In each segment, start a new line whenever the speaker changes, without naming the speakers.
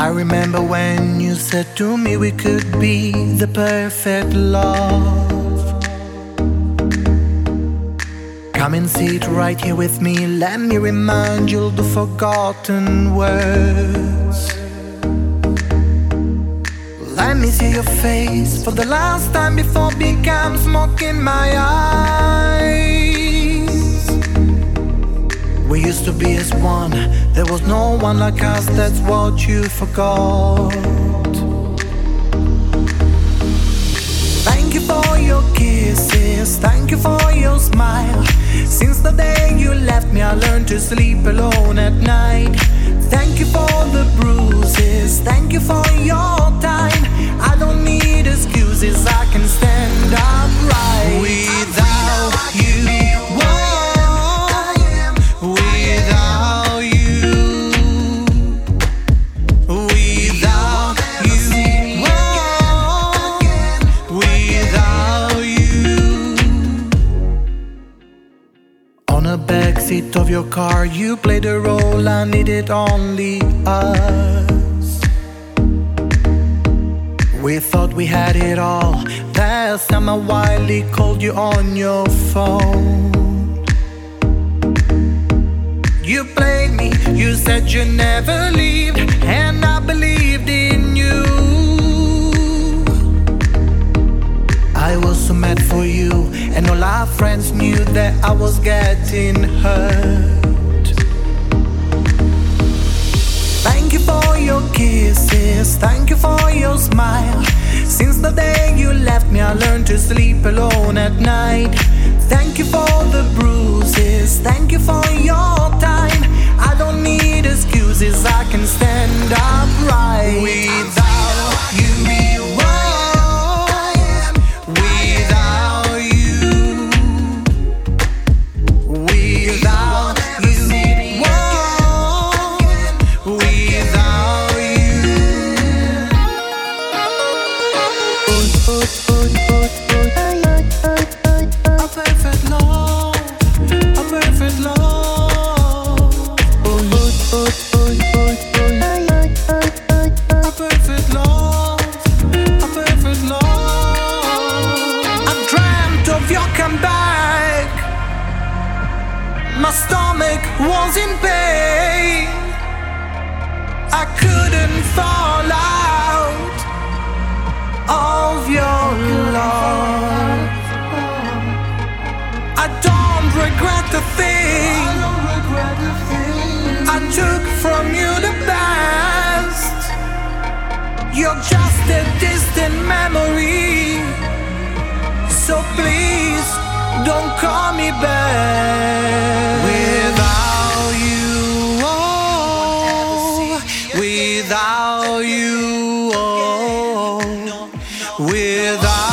I remember when you said to me we could be the perfect love. Come and sit right here with me, let me remind you the forgotten words. Let me see your face for the last time before become smoke in my eyes. We used to be as one, there was no one like us, that's what you forgot. Thank you for your kisses, thank you for your smile. Since the day you left me, I learned to sleep alone at night. Thank you for the bruises, thank you for your time. I don't need excuses, I can stand upright without your car, you played a role I needed only us. We thought we had it all. That summer, Wiley called you on your phone. You played me, you said you never leave, and I believed I was so mad for you, and all our friends knew that I was getting hurt. Thank you for your kisses, thank you for your smile. Since the day you left me, I learned to sleep alone at night. Thank you for the bruises, thank you for your time. I don't need excuses, I can stand upright without without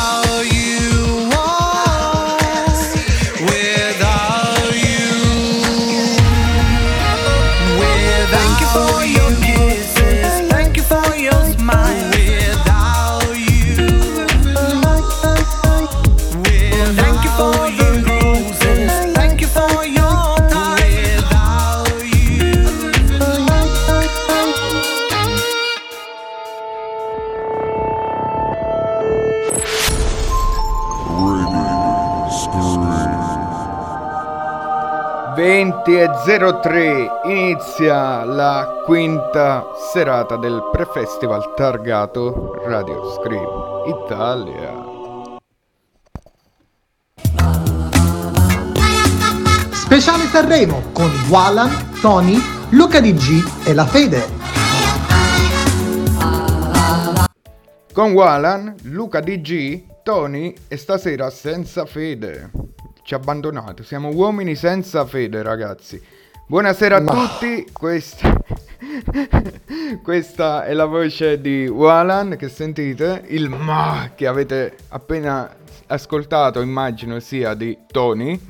03 inizia la quinta serata del pre-festival targato Radio Scream Italia.
Speciale Sanremo con Walan, Tony, Luca DG e La Fede.
Con Walan, Luca DG, Tony e stasera senza fede. Ci ha abbandonato, siamo uomini senza fede ragazzi. Buonasera a
Ma-
tutti, questa... questa è la voce di Walan che sentite, il ma che avete appena ascoltato immagino sia di Tony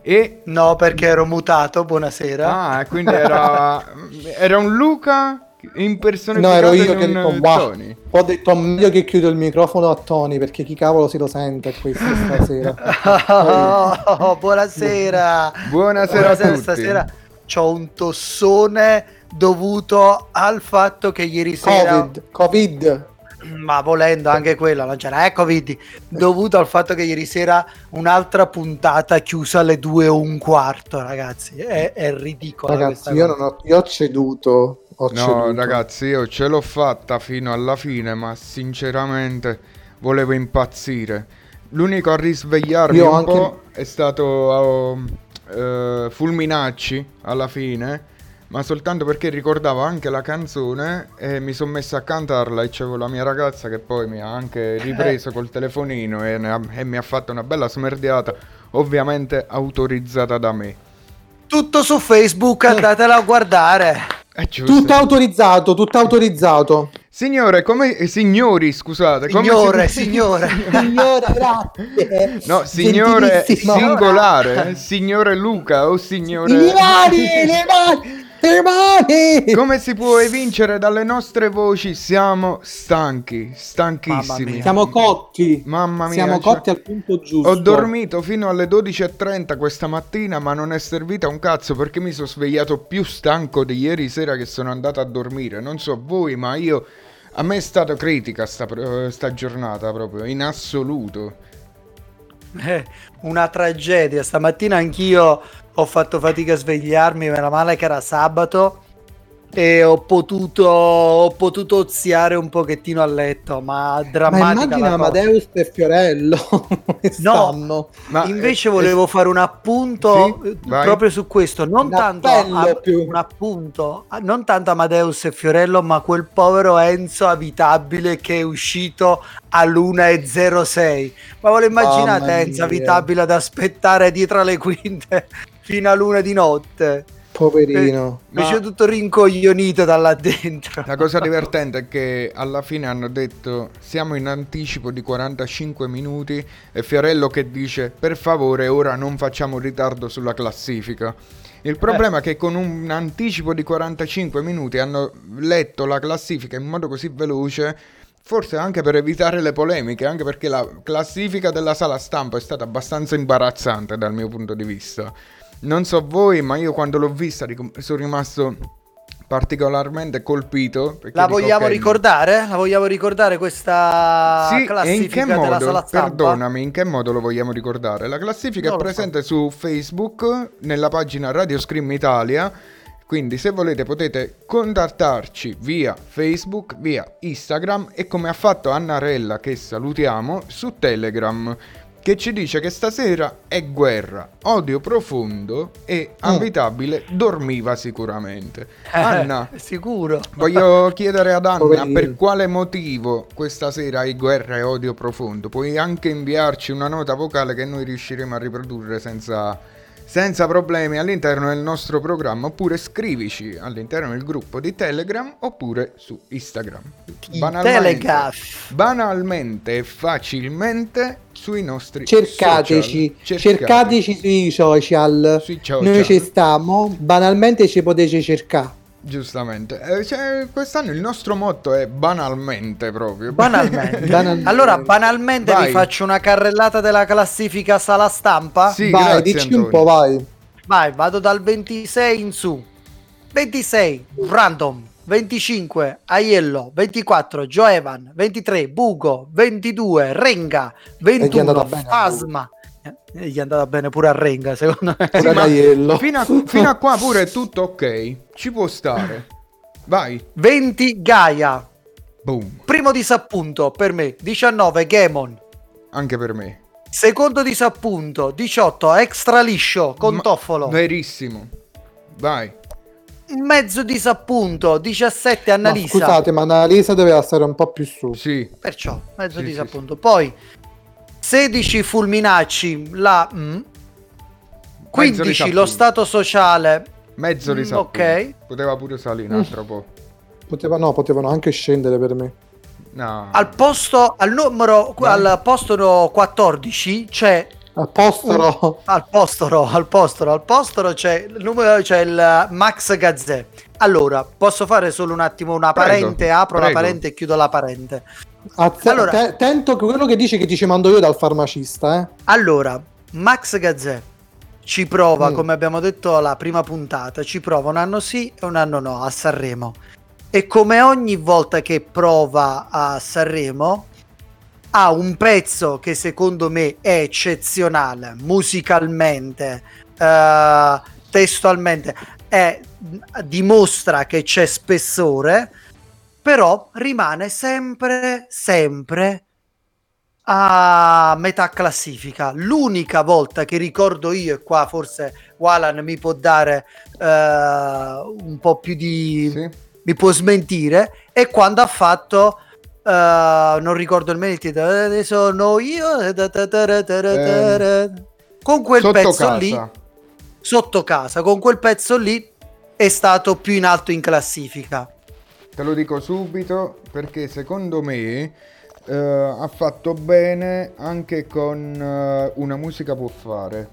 e...
No, perché ero mutato, buonasera.
Ah, quindi era, era un Luca
No,
impersonificato
ero io che dico.
Tony.
Ho detto meglio che chiudo il microfono a Tony perché chi cavolo si lo sente questo stasera.
Oh, buonasera.
Buonasera a tutti.
Stasera c'ho un tossone dovuto al fatto che ieri sera
Covid, Covid.
ma volendo anche quella non c'era eh Covid dovuto al fatto che ieri sera un'altra puntata chiusa alle due o un quarto ragazzi è, è ridicola
Ragazzi, io,
cosa.
non ho, io ho ceduto. Ho
No,
ceduto.
ragazzi, io ce l'ho fatta fino alla fine, ma sinceramente volevo impazzire. L'unico a risvegliarmi
Io
un
anche-
po' è stato oh, eh, Fulminacci alla fine, ma soltanto perché ricordavo anche la canzone e mi sono messo a cantarla e c'avevo la mia ragazza che poi mi ha anche ripreso col telefonino e, ha- e mi ha fatto una bella smerdiata, ovviamente autorizzata da me.
tutto su Facebook andatela a guardare
È giusto.
Tutto autorizzato, tutto autorizzato.
Signore, come... eh, signori, scusate. come
signore
si-
signore
Signora, grazie.
No, signore singolare, signore Luca o signore...
Le mani, le mani, le mani.
Come si può evincere dalle nostre voci? Siamo stanchi, stanchissimi.
Siamo cotti.
Mamma mia,
Siamo
cioè-
cotti al punto giusto.
Ho dormito fino alle 12.30 questa mattina, ma non è servita un cazzo perché mi sono svegliato più stanco di ieri sera che sono andato a dormire. Non so voi, ma io... A me è stata critica sta, pro- sta giornata proprio, in assoluto.
Eh, una tragedia. Stamattina anch'io ho fatto fatica a svegliarmi meno male che era sabato e ho potuto, ho potuto oziare un pochettino a letto ma
Ma
drammatica
immagina
la cosa.
Amadeus e Fiorello.
Ma,
Invece
eh,
volevo fare un appunto
Sì,
eh,
vai.
proprio su questo, non tanto a- un appunto, a- non tanto Amadeus e Fiorello, ma quel povero Enzo abitabile che è uscito all'1.06. Ma ve lo immaginate Enzo abitabile ad aspettare dietro le quinte fino all'una di notte?
Poverino.
Ma-
Invece tutto rincoglionito da là dentro.
La cosa divertente è che alla fine hanno detto siamo in anticipo di 45 minuti e Fiorello che dice per favore ora non facciamo ritardo sulla classifica. Il problema è che con un anticipo di 45 minuti hanno letto la classifica in modo così veloce, forse anche per evitare le polemiche, anche perché la classifica della sala stampa è stata abbastanza imbarazzante dal mio punto di vista. Non so voi, ma io quando l'ho vista sono rimasto particolarmente colpito.
La
dico,
vogliamo
ok,
ricordare? La vogliamo ricordare questa
Sì, e in
classifica
che
della
modo?
sala stampa?
Perdonami, in che modo lo vogliamo ricordare? La classifica
Non
è
lo so.
presente su Facebook nella pagina Radio Scream Italia. Quindi se volete potete contattarci via Facebook, via Instagram e come ha fatto Annarella che salutiamo su Telegram che ci dice che stasera è guerra, odio profondo e abitabile dormiva sicuramente. Anna,
Eh, sicuro.
Voglio chiedere ad Anna
Poverino.
per quale motivo questa sera hai guerra e odio profondo. Puoi anche inviarci una nota vocale che noi riusciremo a riprodurre senza, senza problemi all'interno del nostro programma. Oppure scrivici all'interno del gruppo di Telegram oppure su Instagram.
Telegraph.
banalmente e facilmente sui nostri
Cercateci,
social.
cercateci sui social.
Sui social.
Noi ci stiamo, banalmente ci potete cercare.
Giustamente. Eh, cioè, quest'anno il nostro motto è banalmente proprio.
Banalmente.
Banalmente.
Allora, banalmente
Vai.
vi faccio una carrellata della classifica sala stampa.
Sì,
vai,
grazie,
dici
Antonio.
un po', vai.
Vai, vado dal 26 in su. 26, Random. 25, Aiello. 24, Joevan. 23, Bugo. 22, Renga.
gli è
21,
andata bene a
Fasma. Eh, Gli è andata bene pure a Renga, secondo me.
Ma
Aiello.
Fino a, fino a qua pure è tutto ok. Ci può stare. Vai.
20, Gaia.
Boom.
Primo disappunto per me. 19, Gemon.
Anche per me.
Secondo disappunto, 18, Extra Liscio con
Ma-
Toffolo.
Verissimo. Vai.
Mezzo disappunto, 17,
No,
Annalisa.
scusate, ma Annalisa doveva stare un po' più su.
Sì.
Perciò, mezzo
Sì,
disappunto. Poi 16 fulminacci, la mm. 15 lo stato sociale.
Mezzo
Mm,
disappunto.
ok.
Poteva pure salire un altro po'.
Poteva- no, potevano anche scendere per me.
No.
Al posto al numero
Vai.
al posto no 14 c'è
Al postero.
al postoro, al postoro, al postoro c'è il numero c'è il Max Gazzè. Allora, posso fare solo un attimo una
Prego,
parente, apro la
prego.
parente e chiudo la parente.
Azze-
Allora-
te- tento quello che dice che ti ci mando io dal farmacista, eh.
Allora, Max Gazzè ci prova,
Mm.
come abbiamo detto alla prima puntata, ci prova un anno sì e un anno no a Sanremo. E come ogni volta che prova a Sanremo, ha un pezzo che secondo me è eccezionale, musicalmente, eh, testualmente, è- dimostra che c'è spessore, però rimane sempre, sempre a metà classifica. L'unica volta che ricordo io, e qua forse Walan mi può dare eh, un po' più di...
Sì.
mi può smentire, è quando ha fatto... eh, non ricordo il il titolo, eh, sono io eh, con quel pezzo
casa.
lì sotto casa con quel pezzo lì è stato più in alto in classifica
Te lo dico subito perché secondo me eh, ha fatto bene anche con eh, una musica può fare.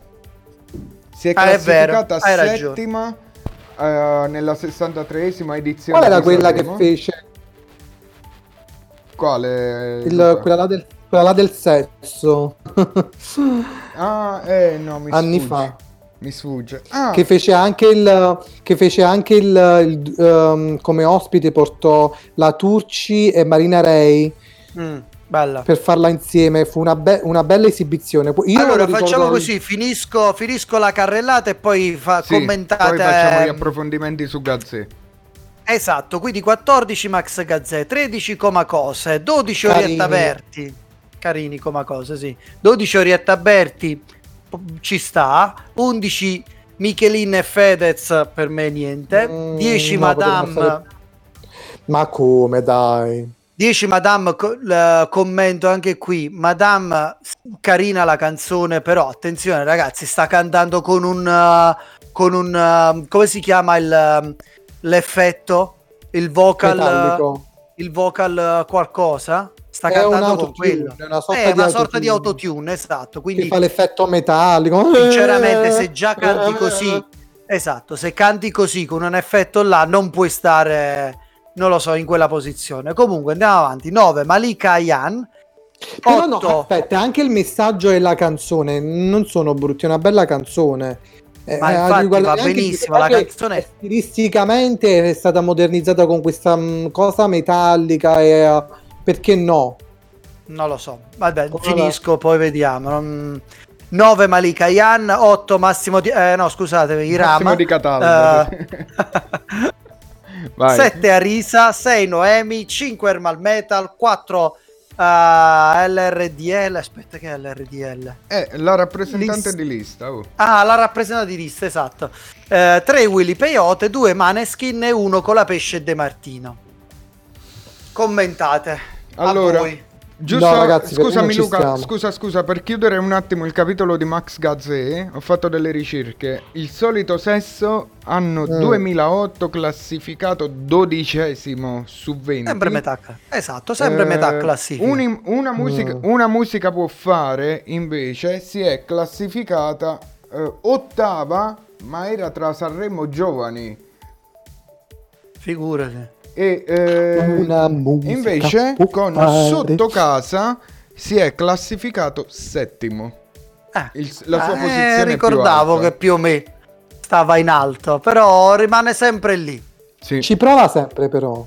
Si è
Ah, è vero,
classificata
hai ragione.
settima nella 63esima edizione.
Qual era quella che
Sanremo.
fece
Quale?
il- quella, là del, quella là del sesso?
Ah, eh no, mi
Anni
sfugge.
fa.
Mi sfugge. Ah,
che fece anche il che fece anche il, il, ehm, come ospite portò la Turci e Marina Ray
Mm, bella
per farla insieme fu una, be- una bella esibizione Io
allora facciamo così finisco, finisco la carrellata e poi fa-
sì,
commentate
Poi facciamo gli
ehm,
approfondimenti su Gazzè.
Esatto quindi 14 Max Gazzè 13 Coma Cose 12
Carini.
Orietta Berti. Carini Coma Cose sì. 12 Orietta Berti ci sta. 11 Michelin e Fedez per me niente.
Mm,
10
no, potevano
Madame.
stare- ma come dai?
10 Madame, l- commento anche qui, Madame carina la canzone, però attenzione ragazzi, sta cantando con un, uh, con un, uh, come si chiama il, um, l'effetto? Il vocal,
metallico
il vocal qualcosa? Sta
È
cantando con quello.
è una sorta
È
di
una sorta di
autotune.
esatto,
che
quindi
fa l'effetto metallico
sinceramente se già canti così, esatto, se canti così con un effetto là non puoi stare, non lo so, in quella posizione. Comunque andiamo avanti. 9 Malika Ayan.
Però no,
8
aspetta, anche il messaggio e la canzone non sono brutti, è una bella canzone. Eh,
Ma
eh,
infatti va benissimo, la canzone-
stilisticamente è stata modernizzata con questa mh, cosa metallica e eh, perché no?
Non lo so. Vabbè,
Come
finisco, poi vediamo. Non- 9 Malika Yan, 8 Massimo di... Eh, no, scusatemi, Irama.
Massimo di Cataldo. Vai.
7 Arisa, 6 Noemi, 5 Ermal Metal, 4 LRDL. Aspetta, che è LRDL?
Eh, la rappresentante
List-
di lista. oh.
Ah, la rappresentante di lista, esatto. 3 Willy Peyote, 2 Maneskin e 1 con la pesce De Martino. Commentate.
Allora,
voi.
Giusto,
No, ragazzi,
scusami Luca, scusa, scusa, per chiudere un attimo il capitolo di Max Gazzè, ho fatto delle ricerche. Il solito sesso, anno
Mm.
2008, classificato dodicesimo su 20.
Sempre metà. Esatto, sempre
Eh,
metà classifica.
uni- una, musica,
Mm.
una musica può fare, invece, si è classificata eh, ottava, ma era tra Sanremo Giovani.
Figurati.
E eh,
Una musica
invece con
fare.
Sotto casa si è classificato settimo.
Eh,
Il- la sua
eh,
posizione
ricordavo
più alta.
che più o meno stava in alto, però rimane sempre lì.
Sì.
Ci prova sempre però.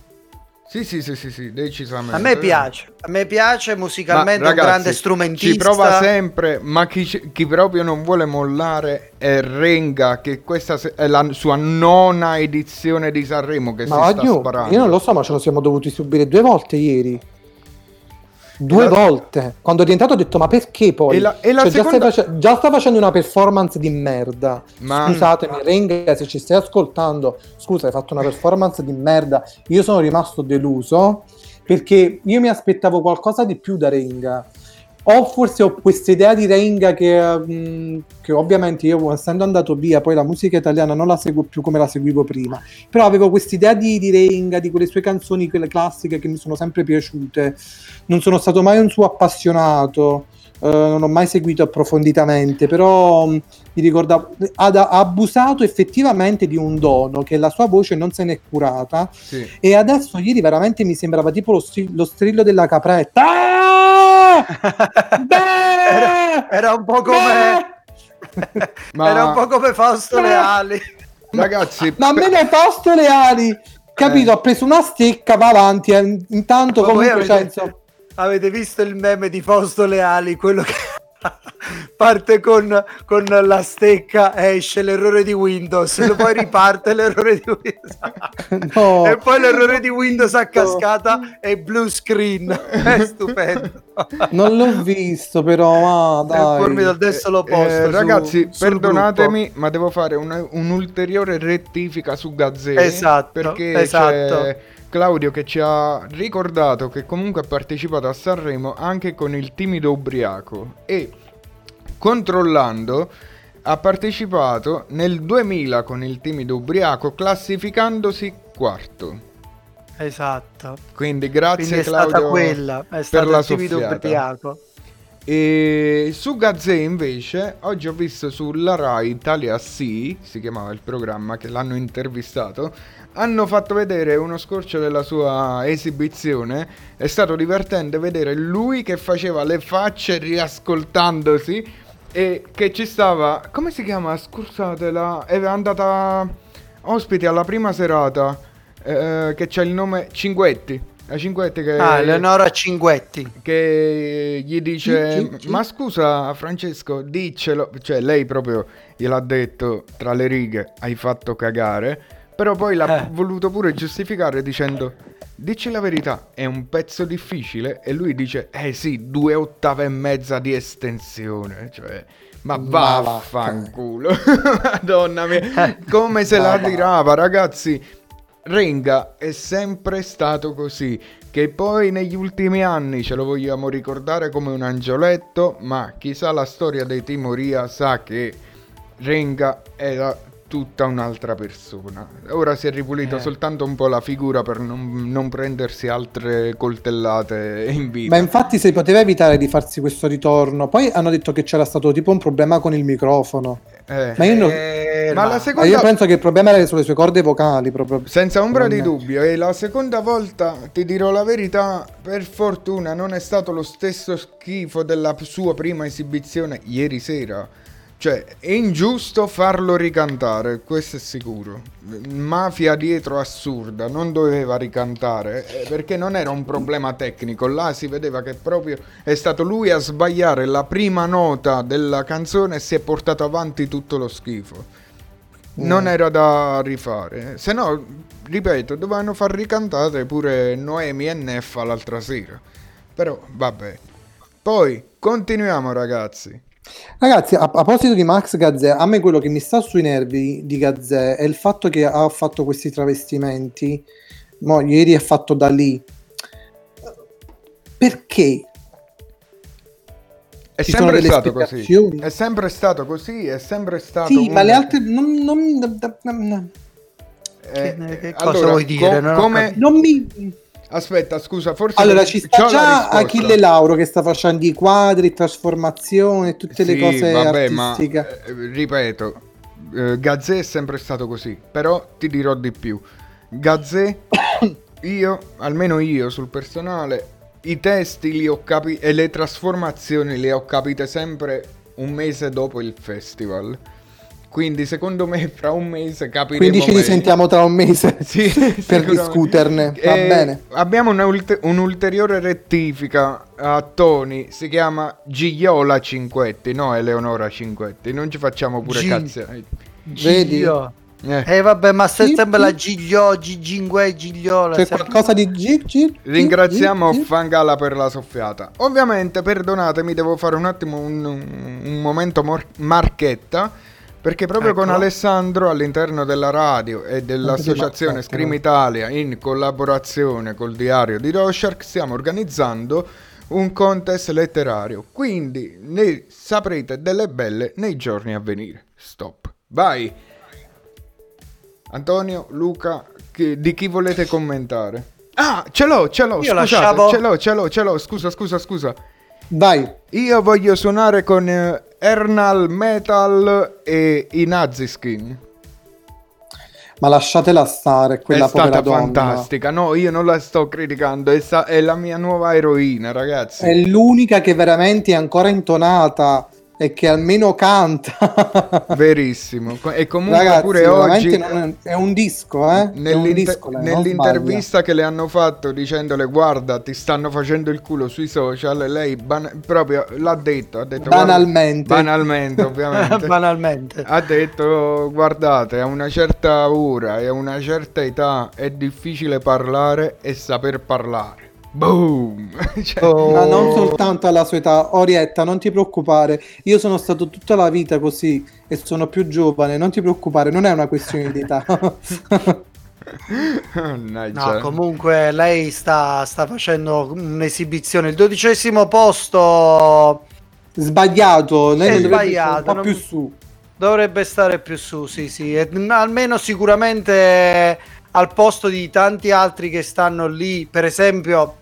Sì, sì, sì, sì, sì, decisamente.
A me piace, a me piace
Ma,
musicalmente
ragazzi,
un grande strumentista.
Ci prova sempre, ma chi, chi proprio non vuole mollare è Renga, che questa è la sua nona edizione di Sanremo che
Ma
si sta
io,
sparando.
io non lo so, ma ce lo siamo dovuti subire due volte ieri. Due
la-
volte. Quando è rientrato ho detto ma perché poi?
E la- e la
Cioè, già,
seconda-
stai face- già sta facendo una performance di merda.
Ma-
Scusatemi, Renga, se ci stai ascoltando, scusa, hai fatto una performance di merda. Io sono rimasto deluso perché io mi aspettavo qualcosa di più da Renga. O forse ho questa idea di Renga che, mh, che ovviamente io essendo andato via, poi la musica italiana non la seguo più come la seguivo prima, però avevo questa idea di, di Renga, di quelle sue canzoni, quelle classiche che mi sono sempre piaciute. Non sono stato mai un suo appassionato, eh, non ho mai seguito approfonditamente, però mh, mi ricordavo, ha, ha abusato effettivamente di un dono che la sua voce non se n'è curata
Sì.
e adesso ieri veramente mi sembrava tipo lo, lo strillo della capretta. Beh!
era, era un po' come
Ma-
Era un po' come Fausto Leali.
Ragazzi,
Ma
per-
almeno Fausto Leali, capito?
Eh.
Ha preso una stecca, va avanti. e intanto
Ma
comunque
avete- Avete visto il meme di Fausto Leali? Quello che parte con, con la stecca e esce l'errore di Windows, e poi riparte l'errore di Windows.
No.
E poi l'errore di Windows a cascata e blue screen. È stupendo.
Non l'ho visto, però, ma dai.
adesso lo
Eh,
posto. su-
ragazzi, perdonatemi, ma devo fare una- un'ulteriore rettifica su Gazzè.
Esatto,
Perché
esatto.
c'è Claudio che ci ha ricordato che comunque ha partecipato a Sanremo anche con il timido ubriaco. E controllando, ha partecipato nel 2000 con il timido ubriaco, classificandosi quarto.
Esatto.
Quindi grazie
Quindi è
Claudio
stata quella. È
per
stato
la
il timido
soffiata.
ubriaco.
E su Gazzè invece, oggi ho visto sulla Rai Italia Sì, si chiamava il programma che l'hanno intervistato, hanno fatto vedere uno scorcio della sua esibizione. È stato divertente vedere lui che faceva le facce riascoltandosi e che ci stava... Come si chiama? Scusate, la... è andata ospite alla prima serata eh, che c'è il nome Cinguetti. La Cinguetti che...
Ah, Eleonora Cinguetti.
che gli dice ma scusa Francesco diccelo. Cioè lei proprio gliel'ha detto tra le righe hai fatto cagare. Però poi l'ha
Eh.
voluto pure giustificare dicendo dici la verità è un pezzo difficile. E lui dice eh sì due ottave e mezza di estensione. Cioè ma vaffanculo. madonna mia come se la tirava ragazzi Renga è sempre stato così, che poi negli ultimi anni ce lo vogliamo ricordare come un angioletto, ma chi sa la storia dei Timoria sa che Renga era tutta un'altra persona. Ora si è ripulito
Eh.
soltanto un po' la figura per non, non prendersi altre coltellate in vita.
Ma infatti si poteva evitare di farsi questo ritorno. Poi hanno detto che c'era stato tipo un problema con il microfono.
Eh,
Ma io, non-
Eh,
Ma la
ma
seconda-
io penso che il problema era sulle sue corde vocali proprio.
Senza ombra di dubbio, e la seconda volta ti dirò la verità, per fortuna non è stato lo stesso schifo della sua prima esibizione ieri sera. Cioè, è ingiusto farlo ricantare, questo è sicuro. Mafia dietro assurda, non doveva ricantare, eh, perché non era un problema tecnico, là si vedeva che proprio è stato lui a sbagliare la prima nota della canzone e si è portato avanti tutto lo schifo non era da rifare. Se no, ripeto, dovevano far ricantare pure Noemi e Neffa l'altra sera. Però, vabbè. Poi, continuiamo ragazzi.
Ragazzi, a, a proposito di Max Gazzè, a me quello che mi sta sui nervi di Gazzè è il fatto che ha fatto questi travestimenti. Mo, ieri è fatto da lì. Perché?
È
Ci
sempre stato così. È sempre stato così, è sempre stato
Sì, ma
uno
le altre non, non- non-
Eh,
Che- che cosa
allora,
vuoi dire?
co-
Non
come...
non mi...
Aspetta, scusa, forse...
Allora, ci sta già. Achille Lauro che sta facendo i quadri, trasformazione, tutte le
Sì,
cose
vabbè, ma
artistiche.
eh, ripeto, eh, Gazzè è sempre stato così, però ti dirò di più. Gazzè, io, almeno io sul personale, i testi li ho capiti e le trasformazioni le ho capite sempre un mese dopo il festival. Quindi secondo me fra un mese capiremo
Quindi ci risentiamo tra un mese
Sì,
per discuterne. Va
Eh,
bene.
Abbiamo un'ulteriore rettifica a Tony, si chiama Gigliola Cinquetti, no Eleonora Cinquetti, non ci facciamo pure
Gi-
cazzo.
Vedi?
Giglio.
Eh,
Eh vabbè, ma se
Sì,
sembra la Giglio, Gigingue, Gigliola.
C'è qualcosa di gir,
Ringraziamo? Fangala per la soffiata. Ovviamente, perdonatemi, devo fare un attimo un, un momento mor- marchetta. Perché proprio con
Ecco.
Alessandro all'interno della radio e dell'associazione Scream Italia in collaborazione col diario di Rorschach stiamo organizzando un contest letterario. Quindi ne saprete delle belle nei giorni a venire. Stop. Vai. Antonio, Luca, chi- di chi volete commentare? Ah, ce l'ho, ce l'ho,
Io
scusate,
lasciavo-
ce l'ho, ce l'ho, ce l'ho, scusa, scusa, scusa.
Vai.
Io voglio suonare con eh, Ernal Metal e i Naziskin.
Ma lasciatela stare, quella
è stata
donna.
fantastica. No, io non la sto criticando, è, sta- è la mia nuova eroina, ragazzi.
È l'unica che veramente è ancora intonata e che almeno canta.
Verissimo. E comunque
Ragazzi,
pure oggi
è, è un disco, eh? È un
nell'inter-
disco,
nell'intervista che le hanno fatto dicendole guarda ti stanno facendo il culo sui social, lei ban- proprio l'ha detto, ha detto
Banalmente.
banalmente ovviamente.
Banalmente.
ha detto guardate a una certa ora e a una certa età è difficile parlare e saper parlare. Boom! Cioè,
Oh.
Ma non soltanto alla sua età, Orietta, non ti preoccupare. Io sono stato tutta la vita così e sono più giovane. Non ti preoccupare, non è una questione di età.
No, comunque lei sta, sta facendo un'esibizione. Il dodicesimo posto
Sbagliato, lei
È sbagliato,
un po'
non-
più su.
dovrebbe stare più su, sì, sì. E, almeno sicuramente al posto di tanti altri che stanno lì. Per esempio,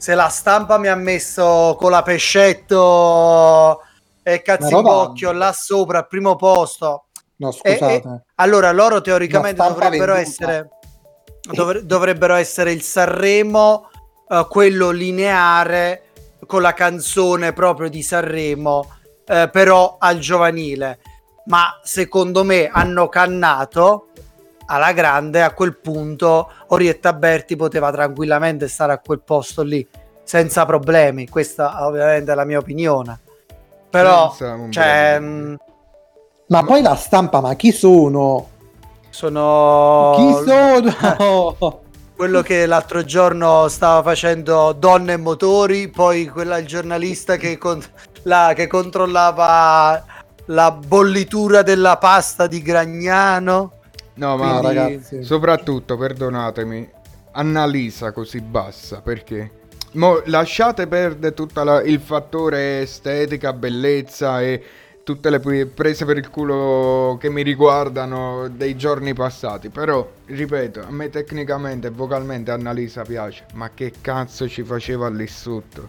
se la stampa mi ha messo con la pescetto e cazzibocchio là sopra al primo posto.
No,
E-
scusate.
Allora, loro teoricamente dovrebbero
venduta.
essere, dovre- dovrebbero essere il Sanremo, eh, quello lineare con la canzone proprio di Sanremo, eh, però al giovanile. Ma secondo me hanno cannato alla grande. A quel punto, Orietta Berti poteva tranquillamente stare a quel posto lì senza problemi. Questa, ovviamente, è la mia opinione. Però, cioè,
problema.
mh,
Ma poi la stampa, ma chi sono?
sono
Chi sono?
quello che l'altro giorno stava facendo donne e motori, poi quella il giornalista che, con- la- che controllava la bollitura della pasta di Gragnano.
No, ma
Quindi-
ragazzi.
soprattutto, perdonatemi, Annalisa così bassa, perché? Mo, lasciate perdere tutto il fattore estetica, bellezza e tutte le prese per il culo che mi riguardano dei giorni passati. Però, ripeto, a me tecnicamente e vocalmente Annalisa piace, ma che cazzo ci faceva lì sotto?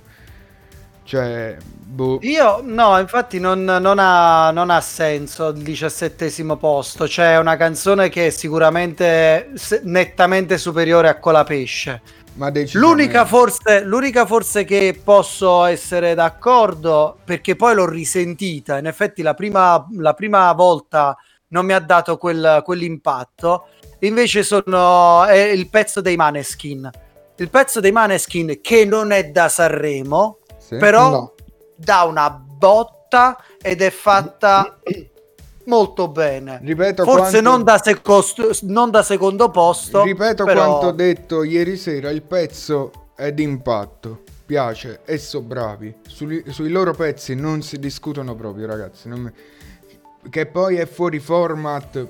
Cioè, boh.
Io no, infatti non, non ha, non ha senso il diciassettesimo posto. C'è una canzone che è sicuramente nettamente superiore a Colapesce.
Ma.
L'unica forse, l'unica forse che posso essere d'accordo, perché poi l'ho risentita, in effetti la prima, la prima volta non mi ha dato quel- quell'impatto, invece sono, è il pezzo dei Maneskin. Il pezzo dei Maneskin che non è da Sanremo,
Sì?
però
No.
dà una botta ed è fatta molto bene.
Ripeto
Forse
quanto-
non, da secondo, non da secondo posto.
Ripeto
però...
quanto ho detto ieri sera, il pezzo è d'impatto, piace e so bravi. Sui, sui loro pezzi non si discutono proprio, ragazzi. non mi- Che poi è fuori format,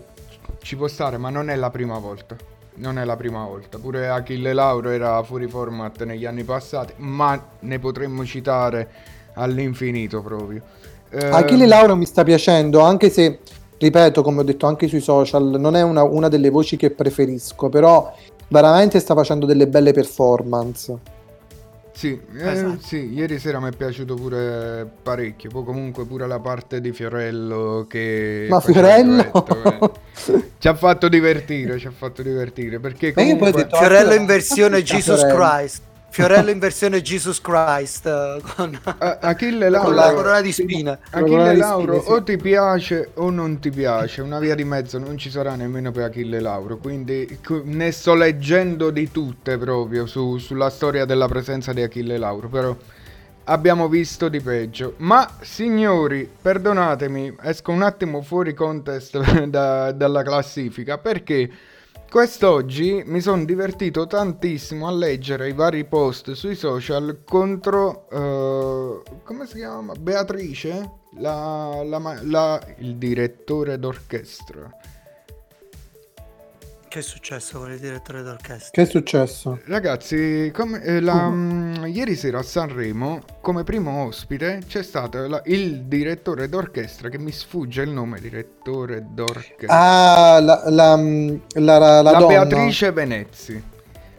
ci può stare, ma non è la prima volta. Non è la prima volta. Pure Achille Lauro era fuori format negli anni passati, ma ne potremmo citare all'infinito proprio. Eh,
Achille Lauro mi sta piacendo, anche se, ripeto, come ho detto anche sui social, non è una, una delle voci che preferisco, però veramente sta facendo delle belle performance.
Sì, eh,
Esatto.
sì, ieri sera mi è piaciuto pure parecchio. Poi comunque pure la parte di Fiorello che...
Ma Fiorello?
duetto, eh. Ci ha fatto divertire, ci ha fatto divertire. Perché comunque...
detto-
Fiorello in versione Jesus. Christ. Fiorello in versione Jesus Christ eh, con,
Achille
con la
Lauro...
corona di.
Corona
Achille
di
Lauro
spine, sì.
o ti piace o non ti piace, una via di mezzo non ci sarà nemmeno per Achille Lauro, quindi ne sto leggendo di tutte proprio su- sulla storia della presenza di Achille Lauro, però abbiamo visto di peggio. Ma signori, perdonatemi, esco un attimo fuori contest da- dalla classifica perché quest'oggi mi sono divertito tantissimo a leggere i vari post sui social contro eh, come si chiama? Beatrice, la- la la- il direttore d'orchestra.
Che è successo con il direttore d'orchestra?
Che è successo?
Ragazzi, come, eh, la- mm, ieri sera a Sanremo, come primo ospite, c'è stato la- il direttore d'orchestra, che mi sfugge il nome, direttore d'orchestra.
Ah, la, la, la, la,
la
donna.
Beatrice Venezzi.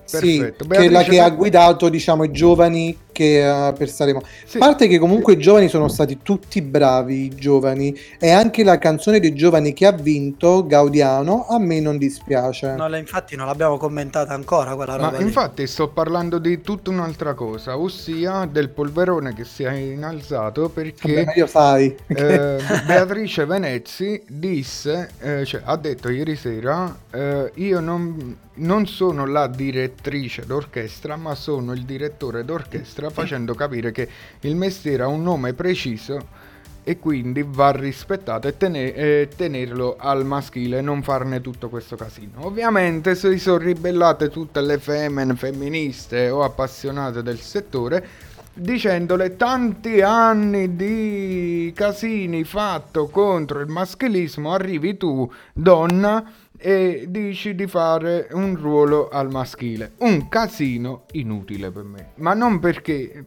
Sì,
Perfetto.
che è la
Beatrice
che ha guidato, diciamo, i giovani che uh, per Sanremo.
Sì.
A parte che comunque i giovani sono stati tutti bravi, i giovani, e anche la canzone dei giovani che ha vinto, Gaudiano, a me non dispiace.
No, la- infatti non l'abbiamo commentata ancora quella roba
Ma
lì.
infatti sto parlando di tutta un'altra cosa, ossia del polverone che si è innalzato perché
Vabbè, io sai.
eh, Beatrice Venezzi disse, eh, cioè, ha detto ieri sera, eh, io non, non sono la direttrice d'orchestra, ma sono il direttore d'orchestra, facendo capire che il mestiere ha un nome preciso e quindi va rispettato e tene- e tenerlo al maschile, non farne tutto questo casino. Ovviamente si sono ribellate tutte le femmine femministe o appassionate del settore dicendole tanti anni di casini fatto contro il maschilismo, arrivi tu, donna, e dici di fare un ruolo al maschile. Un casino inutile per me, ma non perché...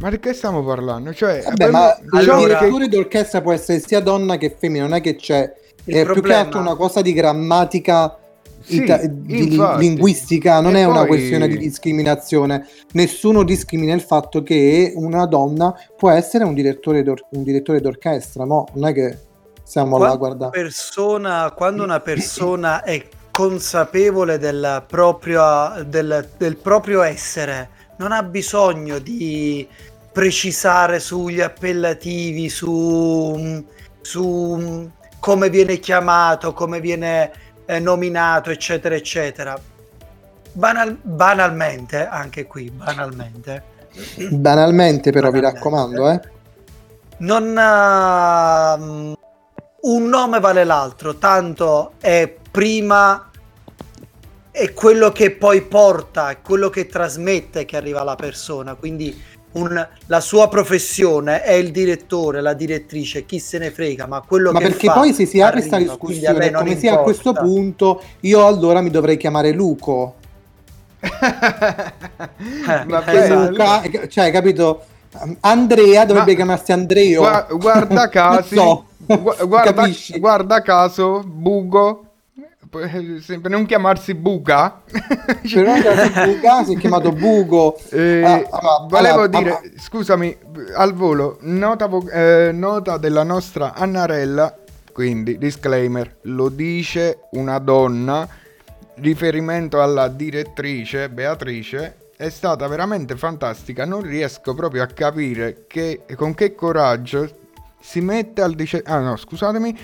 Ma di che stiamo parlando? Cioè,
Vabbè, ma
me-
il
che-
direttore d'orchestra può essere sia donna che femmina, non è che c'è.
Il
è più che
problema-
altro una cosa di grammatica
Sì,
ita- di linguistica, non
E
è una
poi-
questione di discriminazione. Nessuno discrimina il fatto che una donna può essere un direttore, d'or- un direttore d'orchestra, no? Non è che siamo là
Quando,
guardare.
persona, quando una persona è consapevole del proprio, del, del proprio essere, non ha bisogno di precisare sugli appellativi, su, su come viene chiamato, come viene eh, nominato, eccetera, eccetera. Banal- banalmente, anche qui, banalmente,
Banalmente, però, vi
Banalmente.
raccomando, eh.
non mm, un nome vale l'altro, tanto è prima è quello che poi porta, è quello che trasmette che arriva alla persona, quindi un- la sua professione è il direttore, la direttrice, chi se ne frega, ma quello
Ma
che
perché
fa
poi se si apre questa discussione, come sia a questo punto, io allora mi dovrei chiamare Luco.
Bello.
Luca, cioè, capito? Andrea dovrebbe
Ma-
chiamarsi Andreo.
Gua- guarda caso,
so.
Gu- guarda, guarda caso, Bugo, sempre non chiamarsi Buga.
Per una cosa Buga si è chiamato Bugo.
Eh,
Ah, ah,
volevo
allora,
dire,
ah,
scusami, al volo, nota, vo- eh, nota della nostra Annarella, quindi disclaimer, lo dice una donna, riferimento alla direttrice Beatrice, è stata veramente fantastica, non riesco proprio a capire che, con che coraggio si mette al dice... Ah no, scusatemi,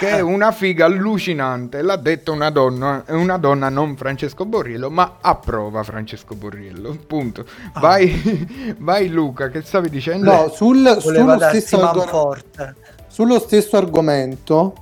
che è una figa allucinante, l'ha detto una donna, una donna non Francesco Borriello, ma approva Francesco Borriello, punto. Vai, vai Luca, che stavi dicendo?
No, sul, sullo, stesso argo-
manforte.
sullo stesso argomento,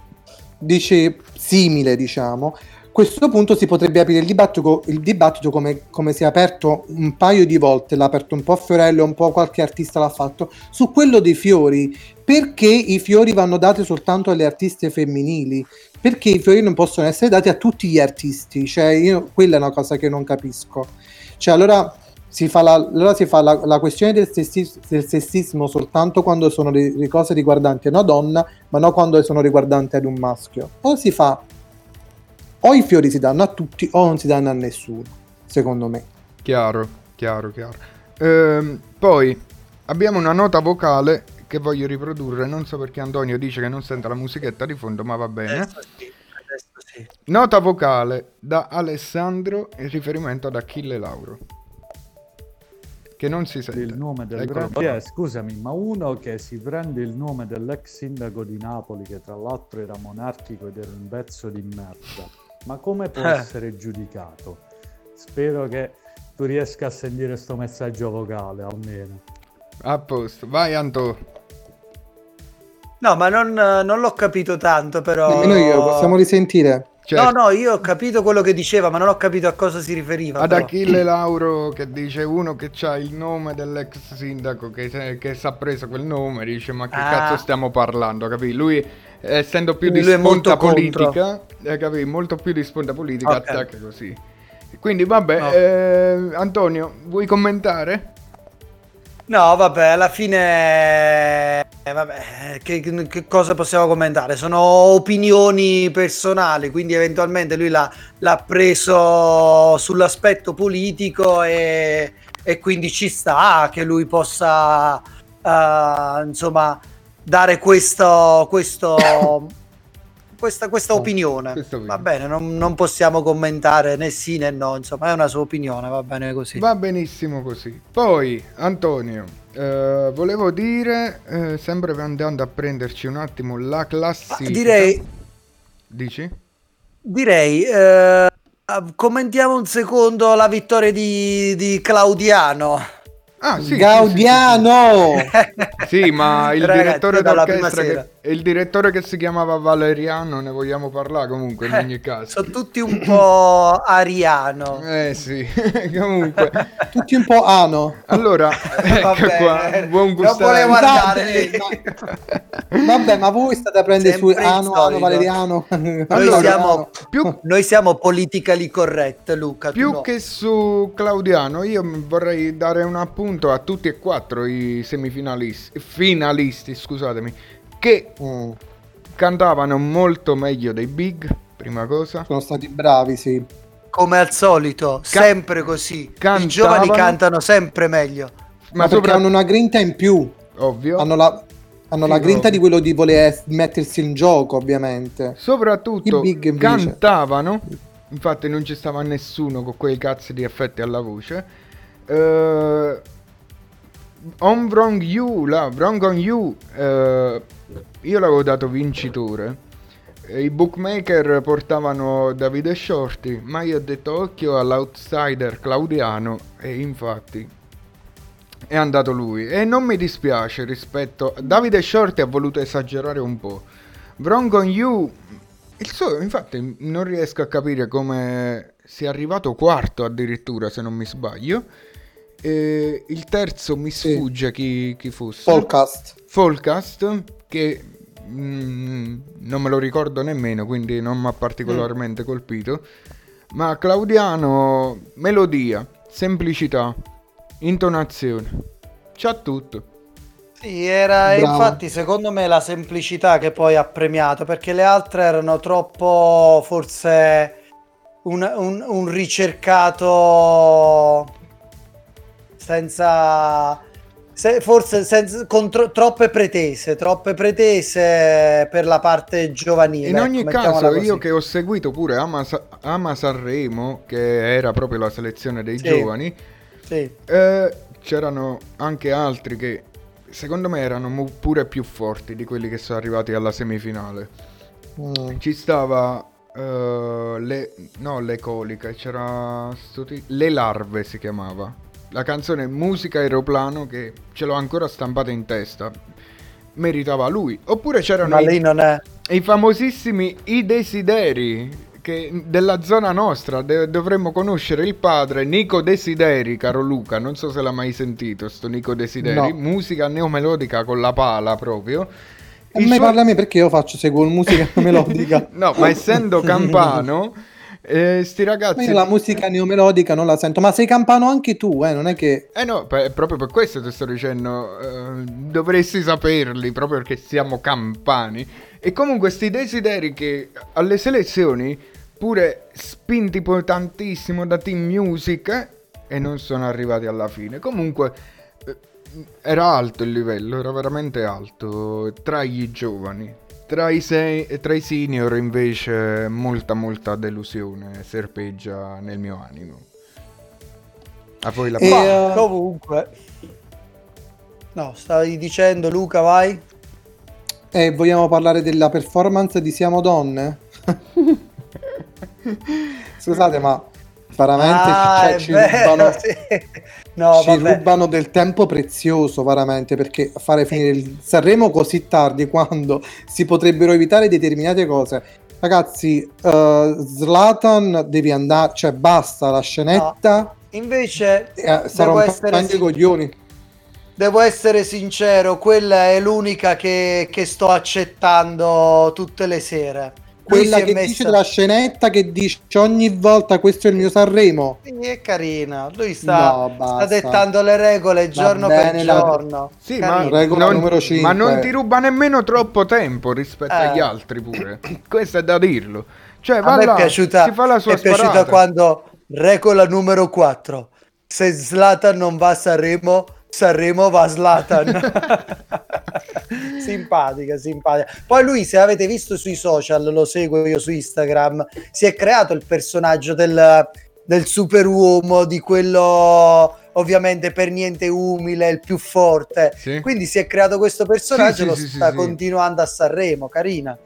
dice simile, diciamo. A questo punto si potrebbe aprire il dibattito, il dibattito come, come si è aperto un paio di volte, l'ha aperto un po' Fiorello, un po' qualche artista l'ha fatto, su quello dei fiori. Perché i fiori vanno dati soltanto alle artiste femminili? Perché i fiori non possono essere dati a tutti gli artisti? Cioè, io, quella è una cosa che non capisco. Cioè, allora si fa la, allora si fa la, la questione del, sessis- del sessismo soltanto quando sono le, le cose riguardanti a una donna, ma non quando sono riguardanti ad un maschio. O si fa, o i fiori si danno a tutti o non si danno a nessuno, secondo me.
Chiaro, chiaro, chiaro. Ehm, poi abbiamo una nota vocale che voglio riprodurre, non so perché Antonio dice che non sente la musichetta di fondo, ma va bene.
Adesso sì, adesso sì.
Nota vocale da Alessandro in riferimento ad Achille Lauro. Che non si sente.
il nome del
qua.
Eh, scusami, ma uno che si prende il nome dell'ex sindaco di Napoli, che tra l'altro era monarchico ed era un pezzo di merda, ma come può
Eh.
essere giudicato? Spero che tu riesca a sentire sto messaggio vocale almeno.
A posto, vai Anto.
No, ma non, non l'ho capito tanto, però.
Nemmeno io, possiamo risentire.
Cioè,
No, no, io ho capito quello che diceva, ma non ho capito a cosa si riferiva.
Ad
però.
Achille Lauro che dice uno che ha il nome dell'ex sindaco che, che si è preso quel nome, dice ma che
Ah.
cazzo stiamo parlando, capì? Lui essendo più di
lui è
sponda politica, eh, capì? Molto più di sponda politica,
Ok.
attacca così. Quindi vabbè,
No.
eh, Antonio, vuoi commentare?
No, vabbè, alla fine, eh, vabbè, che, che cosa possiamo commentare? Sono opinioni personali, quindi eventualmente lui l'ha, l'ha preso sull'aspetto politico e e quindi ci sta che lui possa eh, insomma dare questo, questo questa, questa
Oh,
opinione. Va bene, non, non possiamo commentare né sì né no, insomma è una sua opinione, va bene così.
Va benissimo così. Poi, Antonio, eh, volevo dire, eh, sempre andando a prenderci un attimo la
Ah,
classifica.
direi,
Dici?
direi eh, commentiamo un secondo la vittoria di, di Claudiano.
Ah, sì, sì, sì,
Gaudiano!
Sì, sì, ma il
Ragazzi,
direttore
prima
d'orchestra,
sera.
Che, il direttore che si chiamava Valeriano, ne vogliamo parlare comunque in ogni caso.
Sono tutti un po' ariano.
Eh sì, comunque.
Tutti un po' ano.
Allora, ecco qua,
bene,
buon
non volevo andare.
Vabbè, ma voi state a prendere su
Sempre il
ano, ano. Valeriano.
Noi,
Allora,
siamo,
Più,
noi siamo politically correct, Luca.
più
no.
che su Claudiano, io vorrei dare un appunto a tutti e quattro i semifinalisti, finalisti, scusatemi, che
Mm,
cantavano molto meglio dei big, prima cosa.
sono stati bravi, sì.
Come al solito,
Ca-
sempre così. I
cantavano-
giovani cantano sempre meglio.
Ma,
Ma
perché
sopra...
hanno una grinta in più.
Ovvio.
Hanno la, hanno
Sì,
la grinta
ovvio.
di quello di voler mettersi in gioco, ovviamente.
Soprattutto
I big invece.
cantavano, infatti non ci stava nessuno con quei cazzi di effetti alla voce. Eh, on Wrong You, là, Wrong on You, eh, io l'avevo dato vincitore. I bookmaker portavano Davide Shorty, ma io ho detto occhio all'outsider Claudiano e infatti è andato lui. E non mi dispiace rispetto... Davide Shorty ha voluto esagerare un po'. Wrong on You, suo, infatti non riesco a capire come sia arrivato quarto addirittura se non mi sbaglio. E il terzo mi
Sì.
sfugge chi, chi fosse.
Podcast.
Folcast che mm, non me lo ricordo nemmeno, quindi non mi ha particolarmente colpito. Ma Claudiano, melodia, semplicità, intonazione, c'ha tutto.
Sì, era
Bravo.
infatti secondo me la semplicità che poi ha premiato perché le altre erano troppo forse un, un- un ricercato senza se- forse senza- con tro- troppe pretese, troppe pretese per la parte giovanile.
In ogni caso,
così.
io che ho seguito pure Ama, Ama Sanremo, che era proprio la selezione dei
Sì.
giovani,
Sì.
eh, c'erano anche altri che secondo me erano pure più forti di quelli che sono arrivati alla semifinale.
Mm.
Ci stava eh, le no le coliche, c'era sto ti- le larve si chiamava. La canzone Musica aeroplano che ce l'ho ancora stampata in testa. Meritava lui. Oppure c'erano
Ma
i,
lei non è
i famosissimi I Desideri che della zona nostra de- dovremmo conoscere il padre Nico Desideri, caro Luca, non so se l'ha mai sentito sto Nico Desideri,
No.
musica neomelodica con la pala proprio. I
me
suoi-
parla a me perché io faccio, seguo musica melodica.
No, ma essendo campano, eh, sti ragazzi...
io la musica neomelodica non la sento. Ma sei campano anche tu, eh? Non è che...
Eh no, per- proprio per questo ti sto dicendo, eh, dovresti saperli, proprio perché siamo campani. E comunque sti desideri che alle selezioni, pure spinti poi tantissimo da Team Music, eh, e non sono arrivati alla fine. Comunque eh, era alto il livello, era veramente alto tra gli giovani. Tra i, sei- tra i senior invece molta molta delusione serpeggia nel mio animo. A voi la
E,
Ma,
eh,
comunque. No, stavi dicendo Luca, vai.
Eh, vogliamo parlare della performance di Siamo Donne? Scusate, ma veramente
Ah,
cioè,
è
ci,
vero,
rubano,
sì. No,
ci
vabbè.
rubano del tempo prezioso, veramente, perché fare finire il Sanremo così tardi quando si potrebbero evitare determinate cose. Ragazzi, eh, Zlatan devi andare, cioè basta la scenetta,
Invece
eh,
devo essere,
i
sin-
coglioni.
devo essere sincero, quella è l'unica che, che sto accettando tutte le sere.
Quella che
messa-
dice della scenetta che dice ogni volta questo è il mio Sanremo.
Sì, è carina. Lui sta,
No,
sta dettando le regole giorno per
bene, la-
giorno.
Sì, ma, non,
numero cinque.
ma non ti ruba nemmeno troppo tempo rispetto
Eh.
agli altri pure. Questo è da dirlo. Cioè, va
A me
là,
è piaciuta,
si fa la sua
è piaciuta quando regola numero 4. se Zlatan non va a Sanremo, Sanremo va a Zlatan. simpatica, simpatica. Poi lui, se avete visto sui social, lo seguo io su Instagram, si è creato il personaggio del, del superuomo, di quello ovviamente per niente umile, il più forte.
Sì.
Quindi si è creato questo personaggio,
Sì, sì,
lo sta continuando a Sanremo, carina.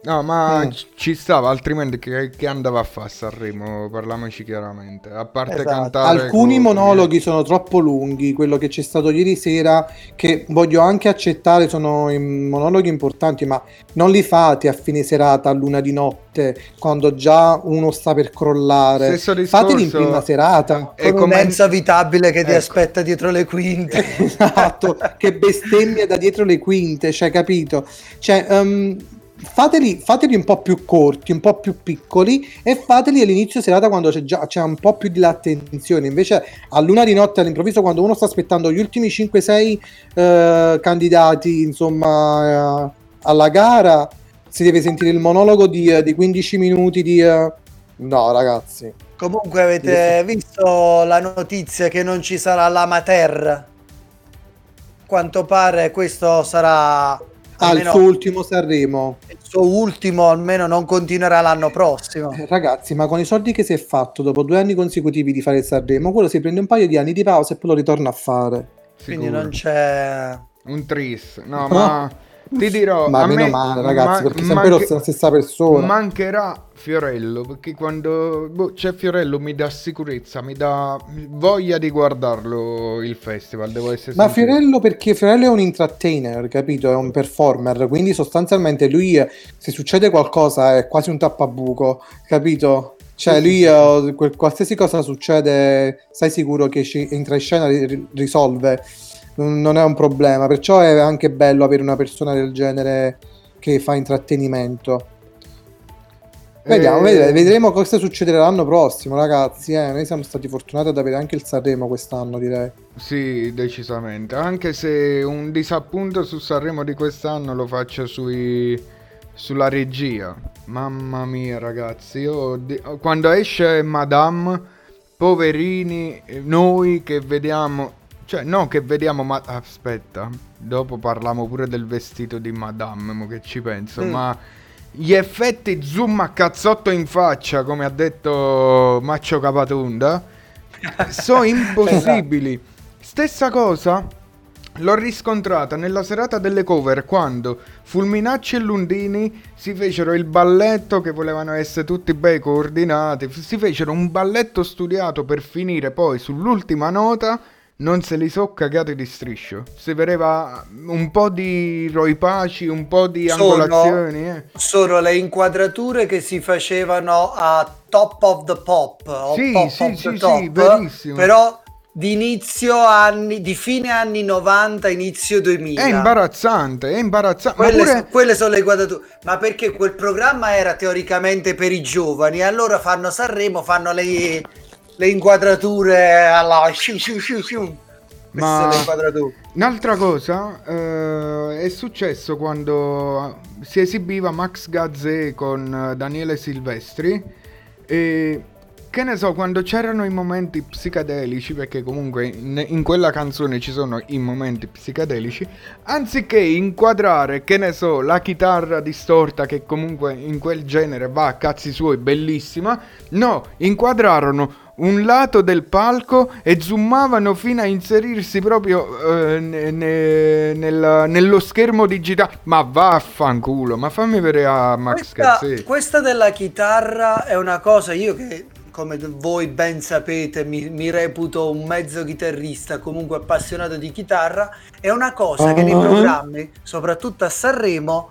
No, ma
Mm.
ci- stava, altrimenti che, che andava a fare a Sanremo? Parliamoci chiaramente. A parte
Esatto.
cantare...
Alcuni
con-
monologhi sono troppo lunghi, quello che c'è stato ieri sera, che voglio anche accettare, sono monologhi importanti, ma non li fate a fine serata, a luna di notte, quando già uno sta per crollare.
Stesso discorso-
Fateli in prima serata.
E
Con
come-
un'enza abitabile che ti
Ecco.
aspetta dietro le quinte.
esatto, che bestemmia da dietro le quinte, cioè capito? Cioè, ehm, fateli, fateli un po' più corti, un po' più piccoli e fateli all'inizio serata quando c'è già c'è un po' più di l'attenzione. Invece a luna di notte all'improvviso quando uno sta aspettando gli ultimi 5-6 eh, candidati, insomma, eh, alla gara, si deve sentire il monologo di, eh, di 15 minuti di... eh, No, ragazzi.
Comunque avete visto la notizia che non ci sarà la Mater? Quanto pare questo sarà
Al suo ultimo Sanremo.
il suo ultimo, almeno non continuerà l'anno prossimo.
Eh, Ragazzi, ma con i soldi che si è fatto dopo due anni consecutivi di fare il Sanremo, quello si prende un paio di anni di pausa e poi lo ritorna a fare.
Quindi
Sicuro.
non c'è...
Un tris. No, ma ti dirò...
ma meno
me
male, ragazzi,
ma-
perché sempre
manche-
la stessa persona.
Mancherà Fiorello, perché quando boh, c'è Fiorello mi dà sicurezza, mi dà voglia di guardarlo il festival, devo essere
Ma
sincero.
Fiorello perché Fiorello è un entertainer, capito? È un performer, quindi sostanzialmente lui se succede qualcosa è quasi un tappabuco, capito? Cioè lui qualsiasi cosa succede, stai sicuro che entra in scena ri- risolve, non è un problema, perciò è anche bello avere una persona del genere che fa intrattenimento. Vediamo,
Eh,
vedremo, cosa succederà l'anno prossimo, ragazzi. eh. Noi siamo stati fortunati ad avere anche il Sanremo quest'anno, direi.
Sì, decisamente. Anche se un disappunto su Sanremo di quest'anno lo faccio sui, sulla regia. Mamma mia, ragazzi. Io quando esce Madame, poverini, noi che vediamo. Cioè, no, che vediamo. Ma aspetta, dopo parliamo pure del vestito di Madame. Mo che ci penso.
Mm.
Ma gli effetti zoom a cazzotto in faccia, come ha detto Maccio Capatonda, sono impossibili. Stessa cosa l'ho riscontrata nella serata delle cover quando Fulminacci e Lundini si fecero il balletto che volevano essere tutti bei coordinati, si fecero un balletto studiato per finire poi sull'ultima nota non se li so cagati di striscio. Si vedeva un po' di Roy Paci, un po' di
Sono-
angolazioni, eh.
Sono le inquadrature che si facevano a Top of the Pop, o
Sì,
Pop
sì, sì,
the
sì,
Top,
verissimo.
però di inizio anni, di fine anni 90, inizio 2000.
È imbarazzante, è imbarazzante.
Quelle,
pure...
quelle sono le inquadrature. Ma perché quel programma era teoricamente per i giovani, allora fanno Sanremo, fanno le, le inquadrature alla sciu sciu sciu sciu.
Ma-. Un'altra cosa eh, è successo quando si esibiva Max Gazzè con eh, Daniele Silvestri e che ne so, quando c'erano i momenti psichedelici, perché comunque in, in quella canzone ci sono i momenti psichedelici, anziché inquadrare, che ne so, la chitarra distorta che comunque in quel genere va a cazzi suoi, bellissima, no, inquadrarono un lato del palco e zoomavano fino a inserirsi proprio eh, ne- ne- nel- nello schermo digitale. Ma vaffanculo, ma fammi vedere a Max
Questa,
Gazzè.
questa della chitarra è una cosa, io che come voi ben sapete mi, mi reputo un mezzo chitarrista, comunque appassionato di chitarra, è una cosa che nei
Ah.
programmi, soprattutto a Sanremo,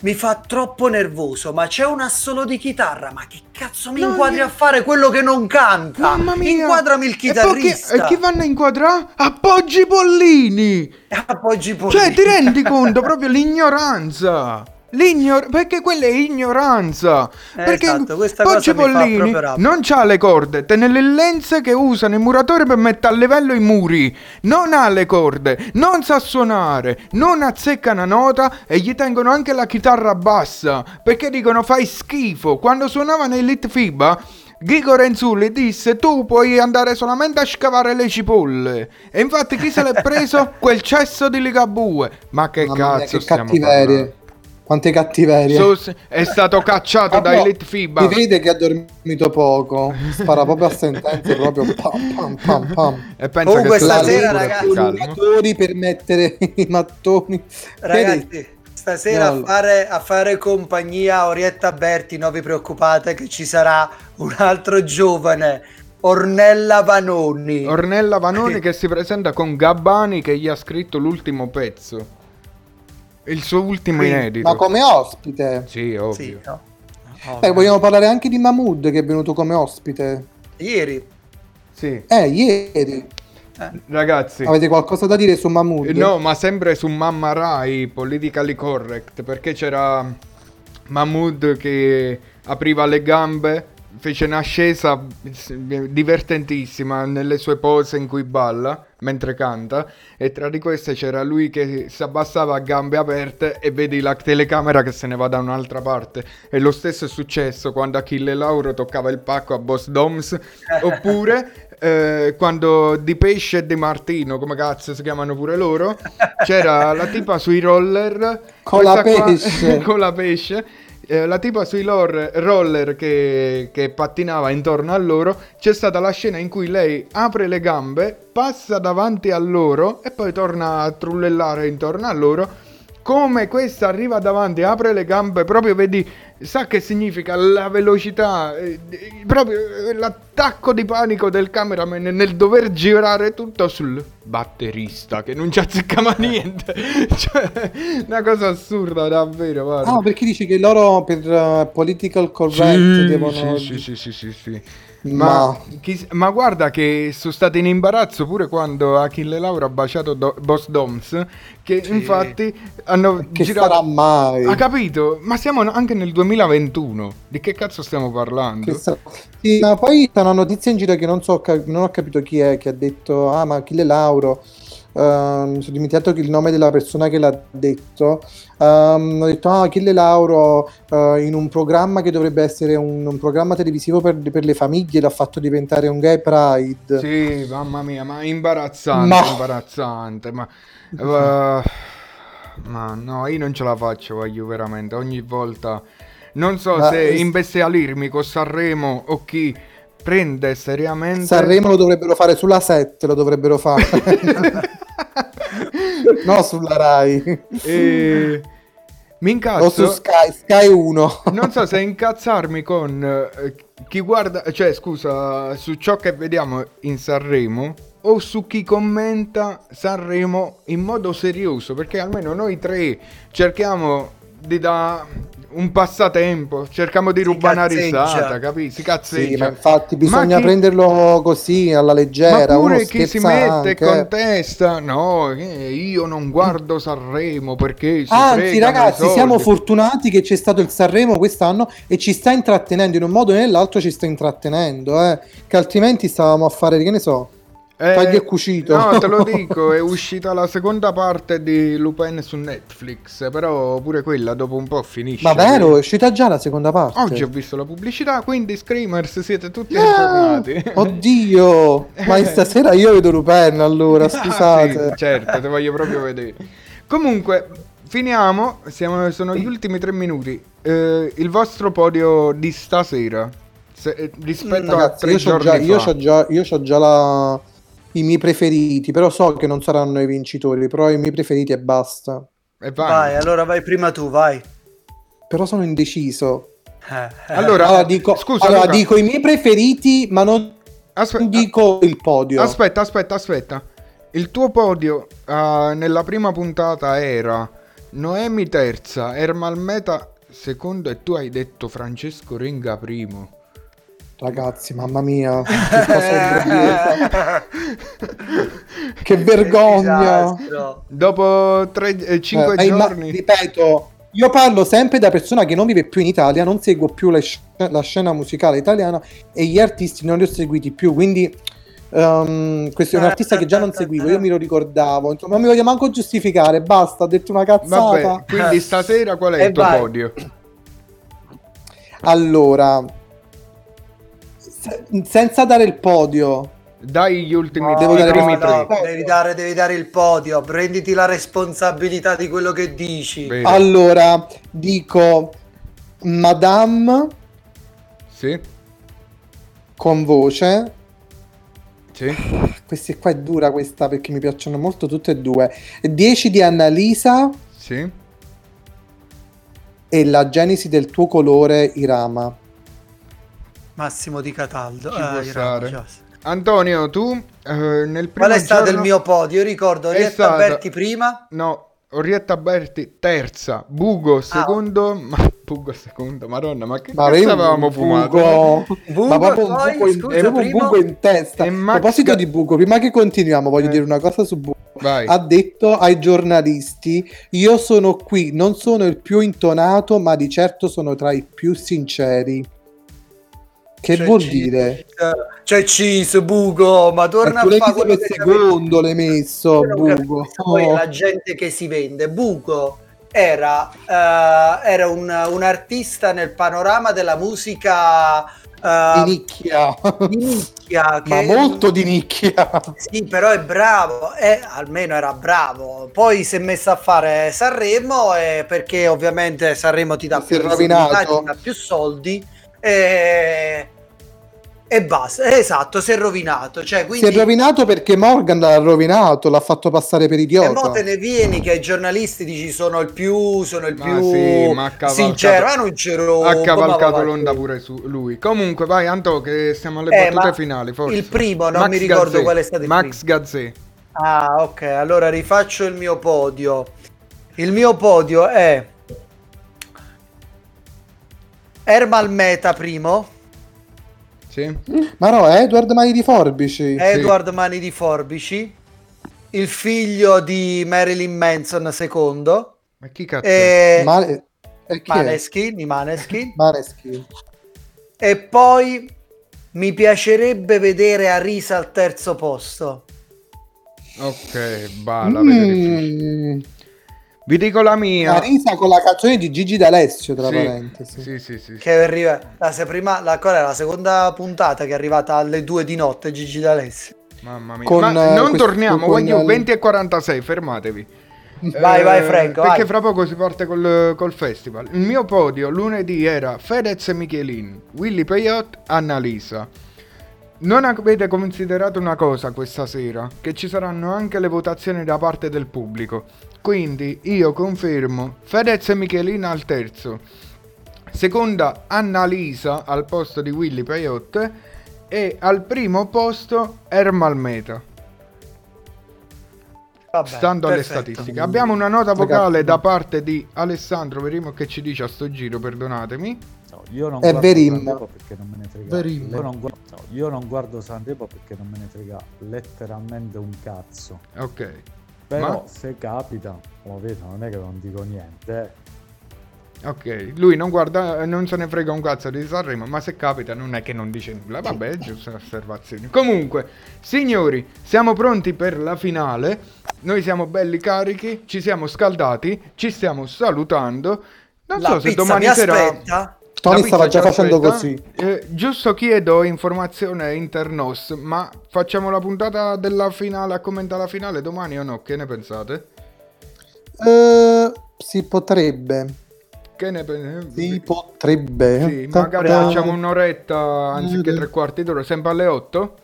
mi fa troppo nervoso, ma c'è un assolo di chitarra, ma che cazzo mi
No,
inquadri
io-
a fare quello che non canta?
Mamma mia!
Inquadrami il
E poi chi-
chitarrista.
E chi vanno a inquadrare? Appoggi Pollini!
Appoggi poi.
Cioè, ti rendi conto proprio l'ignoranza? L'ignor- perché quella è ignoranza.
Eh,
perché
esatto, questa
Poggi
cosa mi fa
Pollini non c'ha le corde, te nelle lenze che usano i muratori per mettere a livello i muri. Non ha le corde, non sa suonare, non azzecca una nota e gli tengono anche la chitarra bassa. Perché dicono fai schifo. Quando suonava nei Lit FIBA Ghigo Renzulli disse tu puoi andare solamente a scavare le cipolle. E infatti chi se l'è preso? Quel cesso di Ligabue. Ma che
Mamma mia,
cazzo
che
stiamo
cattiverie.
parlando?
Quante cattiverie.
So- è stato cacciato
Vabbè,
da Elite FIBA.
Si vede che ha dormito poco. Spara proprio a sentenze, proprio pam pam pam pam.
E pensa
Comunque
che
stasera, ragazzi,
I per mettere i mattoni. Vedi?
Ragazzi, stasera a fare, a fare compagnia a Orietta Berti, non vi preoccupate che ci sarà un altro giovane, Ornella Vanoni.
Ornella Vanoni che si presenta con Gabbani che gli ha scritto l'ultimo pezzo. Il suo ultimo
Quindi-
inedito.
Ma come ospite.
Sì, ovvio.
sì, no?
Eh, vogliamo parlare anche di Mahmood che è venuto come ospite.
Ieri.
Sì.
Eh, ieri.
Ragazzi.
Avete qualcosa da dire su Mahmood?
Eh, No, ma sempre su Mamma Rai, politically correct, perché c'era Mahmood che apriva le gambe, fece un'ascesa divertentissima nelle sue pose in cui balla mentre canta e tra di queste c'era lui che si abbassava a gambe aperte e vedi la telecamera che se ne va da un'altra parte e lo stesso è successo quando Achille Lauro toccava il pacco a Boss Doms oppure eh, quando Di Pesce e Di Martino come cazzo si chiamano pure loro c'era la tipa sui roller
Con la
questa qua-
pesce.
con la pesce eh, la tipa sui lor- roller che, che pattinava intorno a loro, c'è stata la scena in cui lei apre le gambe, passa davanti a loro e poi torna a trullellare intorno a loro. Come questa arriva davanti, apre le gambe, proprio vedi, sa che significa la velocità, eh, eh, proprio eh, l'attacco di panico del cameraman nel dover girare tutto sul batterista che non ci azzeccava niente. cioè, una cosa assurda, davvero. Guarda.
Ah, perché dici che loro per uh, political correct
Sì,
devono...
sì, sì, sì, sì, sì.
Ma-
Ma, chi- ma guarda che sono stati in imbarazzo pure quando Achille Lauro ha baciato Do- Boss Doms, che infatti hanno
Che
girato...
sarà mai?
Ha capito? Ma siamo anche nel 2021. Di che cazzo stiamo parlando?
Che sa- Sì, ma poi c'è una notizia in giro che non so, non ho capito chi è, che ha detto, ah ma Achille Lauro, ehm, mi sono dimenticato il nome della persona che l'ha detto, Ehm, ho detto, ah Achille Lauro eh, in un programma che dovrebbe essere un, un programma televisivo per, per le famiglie l'ha fatto diventare un gay pride.
Sì, mamma mia, ma imbarazzante,
Ma-
imbarazzante, ma... eh, ma no, io non ce la faccio, voglio veramente, ogni volta... Non so
Ma-
se imbestialirmi con Sanremo o chi prende seriamente...
Sanremo lo dovrebbero fare sulla 7, lo dovrebbero fare. no, sulla Rai.
E... Mi
O su
incazzo...
Sky, Sky 1.
Non so se incazzarmi con eh, chi guarda, cioè scusa, su ciò che vediamo in Sanremo o su chi commenta Sanremo in modo serioso, perché almeno noi tre cerchiamo di dare un passatempo, cerchiamo di rubare una risata, capisci? Si cazzeggia.
Sì, ma infatti bisogna
chi-
prenderlo così alla leggera.
ma pure chi si mette
anche.
contesta, no, eh, io non guardo Sanremo perché
Anzi, ragazzi, siamo fortunati che c'è stato il Sanremo quest'anno e ci sta intrattenendo in un modo o nell'altro. Ci sta intrattenendo, eh, che altrimenti stavamo a fare, che ne so,
Eh,
taglio e cucito.
No, te lo dico, è uscita la seconda parte di Lupin su Netflix, però pure quella dopo un po' finisce.
Ma vero, è uscita già la seconda parte.
Oggi ho visto la pubblicità, quindi Screamers siete tutti
Ah,
informati.
oddio, ma stasera io vedo Lupin allora,
Ah,
scusate.
sì, certo, te voglio proprio vedere. Comunque, finiamo, siamo- sono gli ultimi tre minuti. Eh, il vostro podio di stasera, se- eh, rispetto a
Ragazzi,
tre
io
giorni
già, io
fa.
già, io c'ho già la- i miei preferiti, però so che non saranno i vincitori, però i miei preferiti e basta.
E vai.
Vai, allora vai prima tu, vai.
Però sono indeciso.
Eh.
Allora,
Allora dico,
scusa,
allora, dico i miei preferiti, ma non
Aspe-
dico il podio.
Aspetta, aspetta, aspetta. Il tuo podio eh, nella prima puntata era Noemi terza, Ermal Meta secondo e tu hai detto Francesco Renga primo.
Ragazzi, mamma mia, che. Che vergogna.
Dopo 5
Eh, ma imma-
giorni.
ripeto, io parlo sempre da persona che non vive più in Italia, non seguo più le sc- la scena musicale italiana e gli artisti non li ho seguiti più, quindi ehm, questo è un artista che già non seguivo, io mi lo ricordavo, insomma, non mi voglio manco giustificare, basta, ho detto una cazzata.
Vabbè, quindi stasera qual è
E
il tuo
vai.
podio?
Allora, Se- senza dare il podio.
Dai gli ultimi,
Devo
i
dare
primi
no,
tre.
no, devi, dare, devi dare il podio, prenditi la responsabilità di quello che dici.
Vero.
Allora, dico Madame
Sì,
con voce.
sì.
Questa qua è dura questa perché mi piacciono molto tutte e due. 10 di Annalisa
Sì.
e la genesi del tuo colore Irama.
Massimo di Cataldo.
Ci può
Irama,
stare. Antonio, tu eh, nel primo
Qual è stato
giorno-
il mio podio? Io ricordo Orietta
stato-
Berti prima.
No, Orietta Berti terza, Bugo secondo, ma Bugo secondo, madonna, ma che
Ma
cazzo avevamo fumato?
buco-
Buco,
ma proprio
poi,
buco in,
scusa,
è proprio un
primo-
buco in testa.
E
A
Max
proposito di buco, prima che continuiamo, voglio
Eh.
dire una cosa su buco.
Vai.
Ha detto ai giornalisti: Io sono qui, non sono il più intonato, ma di certo sono tra i più sinceri. Che
C'è
vuol dire?
C'è Cheese, Bugo, ma torna a fare quello che
secondo, l'hai messo,
capisco poi
Oh.
la gente che si vende. Buco era, eh, era un, un artista nel panorama della musica eh,
Di nicchia.
di nicchia.
Ma molto di nicchia.
Sì, però è bravo, eh, almeno era bravo. Poi si è messo a fare Sanremo eh, perché ovviamente Sanremo ti dà
è
più ti dà più soldi e, e basta. Esatto, si è rovinato. Cioè,
Si
quindi,
è rovinato perché Morgan l'ha rovinato, l'ha fatto passare per
e
idiota.
mo te ne vieni che ai giornalisti dici sono il più, sono il
Ma
più
sì, ma
sincero, ma non c'ero
ha cavalcato
va, va,
l'onda pure su lui. Comunque, vai Anto che siamo alle
Eh,
battute finali, forse.
il primo, non
Max
mi ricordo
Gazzè.
qual è stato il
Max Gazzè.
Ah, ok, allora rifaccio il mio podio. Il mio podio è Ermal Meta primo,
Sì.
Ma no, è Edward Mani di Forbici.
Edward Mani di Forbici, il figlio di Marilyn Manson secondo,
Ma chi cazzo?
e
Ma- e chi è?
Maneskin, i Maneskin,
Maneskin.
e poi mi piacerebbe vedere Arisa al terzo posto.
Ok, balla.
Mm,
Vi dico la mia.
la risa con la canzone di Gigi D'Alessio, tra
Sì,
parentesi.
Sì, sì, sì. sì.
Che arriva la, se prima, la, qual è la seconda puntata che è arrivata alle 2 di notte Gigi D'Alessio.
Mamma mia.
Con,
Ma
eh,
non
questo-
torniamo,
con
voglio
il-
20 e 46, fermatevi.
Vai, vai, Franco,
Perché
vai.
fra poco si parte col, col festival. Il mio podio lunedì era Fedez e Michelin, Willy Peyotte, Annalisa. Non avete considerato una cosa questa sera, che ci saranno anche le votazioni da parte del pubblico. Quindi io confermo Fedez e Michelin al terzo. Seconda Annalisa al posto di Willy Peyotte e al primo posto Ermal Meta.
Vabbè,
Stando alle
perfetto.
statistiche, abbiamo una nota
Ragazzi,
vocale da parte di Alessandro. Vedremo che ci dice a sto giro, perdonatemi.
Io non
È
guardo
Verim.
Perché non me ne frega.
Verim.
Io non, guardo, io non guardo Sanremo perché non me ne frega letteralmente un cazzo.
Ok.
Però
Ma-
se capita, lo vedo, non è che non dico niente. eh.
Ok, lui non guarda, non se ne frega un cazzo di Sanremo, ma se capita non è che non dice nulla. Vabbè, è giusto osservazioni. Comunque, signori, siamo pronti per la finale. Noi siamo belli carichi, ci siamo scaldati, ci stiamo salutando. Non
La
so se
pizza
domani
mi
sera
aspetta.
Tony stava già facendo
aspetta.
così.
Eh, giusto chiedo informazione internos, ma facciamo la puntata della finale a commentare la finale domani o no? Che ne pensate?
Eh, si potrebbe.
Che ne pensate?
Si potrebbe.
Sì, magari facciamo un'oretta anziché tre quarti d'ora, sempre alle 8.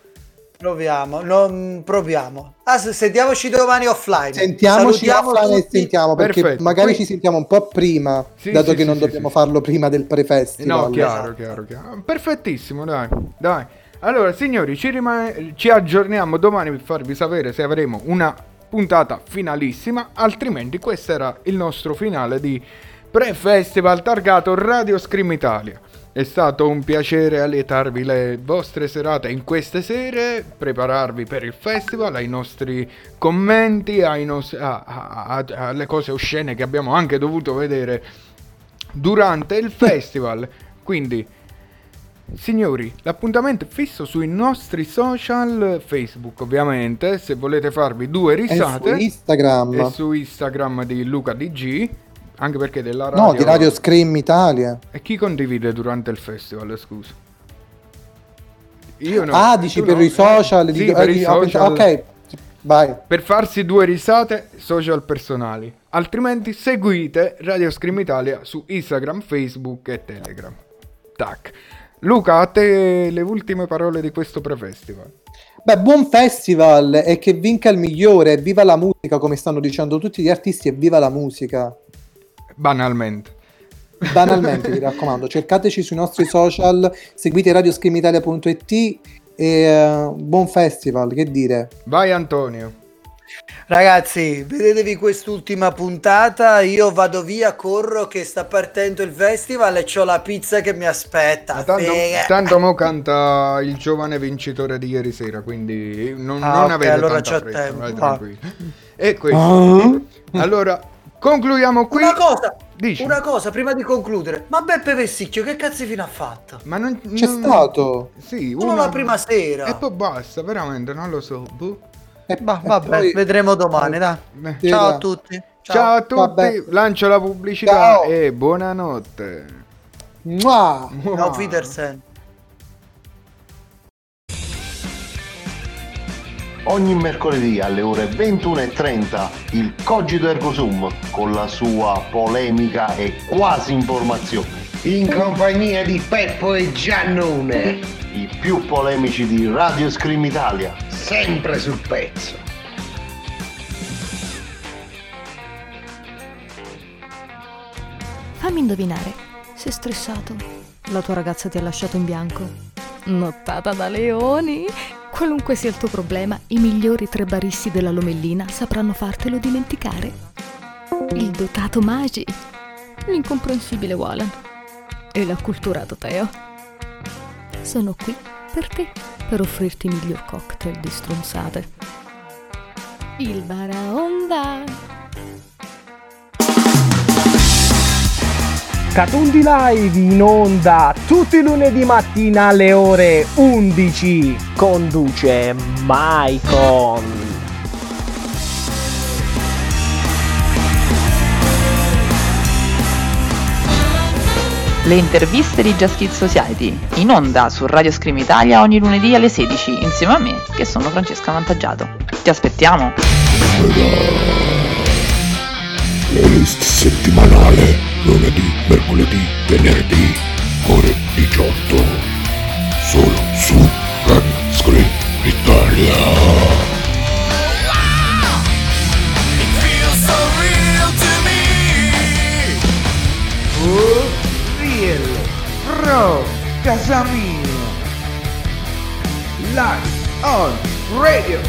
Proviamo, non proviamo. Ah, se- sentiamoci domani offline.
Sentiamoci
Salutiamo
offline e sentiamo perché
Perfetto.
magari
Qui-
ci sentiamo un po' prima,
Sì,
dato
sì,
che
sì,
non
sì,
dobbiamo
sì.
farlo prima del pre-festival.
No, chiaro,
Esatto.
chiaro, chiaro. Perfettissimo, dai, dai. Allora, signori, ci, rimane- ci aggiorniamo domani per farvi sapere se avremo una puntata finalissima, altrimenti questo era il nostro finale di pre-festival targato Radio Scream Italia. È stato un piacere allietarvi le vostre serate in queste sere, prepararvi per il festival, ai nostri commenti, ai nos- a- a- a- alle cose oscene che abbiamo anche dovuto vedere durante il festival. Quindi, signori, l'appuntamento è fisso sui nostri social, Facebook ovviamente, se volete farvi due
E su
risate,
Instagram.
e su Instagram di Luca DG, anche perché della radio...
No, di Radio Scream Italia.
E chi condivide durante il festival, scusa? Io no.
ah, dici
Tu
per
no?
i social?
Sì,
di-
per
eh,
i
ho
social.
Ok, vai.
Per farsi due risate, social personali. Altrimenti seguite Radio Scream Italia su Instagram, Facebook e Telegram. Tac. Luca, a te le ultime parole di questo pre-festival.
Beh, buon festival e che vinca il migliore. Viva la musica, come stanno dicendo tutti gli artisti, e viva la musica.
Banalmente.
Banalmente, vi raccomando, cercateci sui nostri social, seguite radioscreamitalia.it e eh, buon festival, che dire.
Vai Antonio.
Ragazzi, vedetevi quest'ultima puntata. Io vado via, corro che sta partendo il festival e c'ho la pizza che mi aspetta.
Ma tanto, tanto mo canta il giovane vincitore di ieri sera, quindi non,
Ah,
non
ok,
avete
allora
tanta
c'ho
fretta,
tempo. Ah.
E questo. Allora, concludiamo qui.
Una cosa,
Dici.
una cosa prima di concludere. Ma Beppe Vessicchio che cazzo fine ha fatto?
Ma non,
C'è
non-
stato.
Sì,
Solo
una-
la prima sera.
E poi basta, veramente, non lo so. boh.
E,
Ma
e
vabbè,
poi-
vedremo domani, dai.
Eh.
Sì,
Ciao a tutti.
Ciao a tutti,
Vabbè.
lancio la pubblicità
Ciao.
e buonanotte.
Mua!
Ciao Petersen.
Ogni mercoledì alle ore 21.30 il Cogito Ergo Sum con la sua polemica e quasi informazione.
in compagnia di Peppo e Giannone,
I più polemici di Radio Scream Italia.
sempre sul pezzo.
Fammi indovinare, sei stressato? La tua ragazza ti ha lasciato in bianco? Nottata da leoni? Qualunque sia il tuo problema, i migliori tre baristi della Lomellina sapranno fartelo dimenticare. Il dotato Magi, l'incomprensibile Walan e l'acculturato Teo. Sono qui per te, per offrirti i miglior cocktail di stronzate. Il Baraonda.
Catundi Live in onda tutti i lunedì mattina alle ore 11. Conduce Maicon.
Le interviste di Just Kids Society, in onda su Radio Scream Italia ogni lunedì alle 16, insieme a me, che sono Francesca Vantaggiato. Ti aspettiamo!
Playlist settimanale, lunedì, mercoledì, venerdì, ore 18. Solo su Radio Screen Italia.
Oh, real, bro, casa. Live on radio.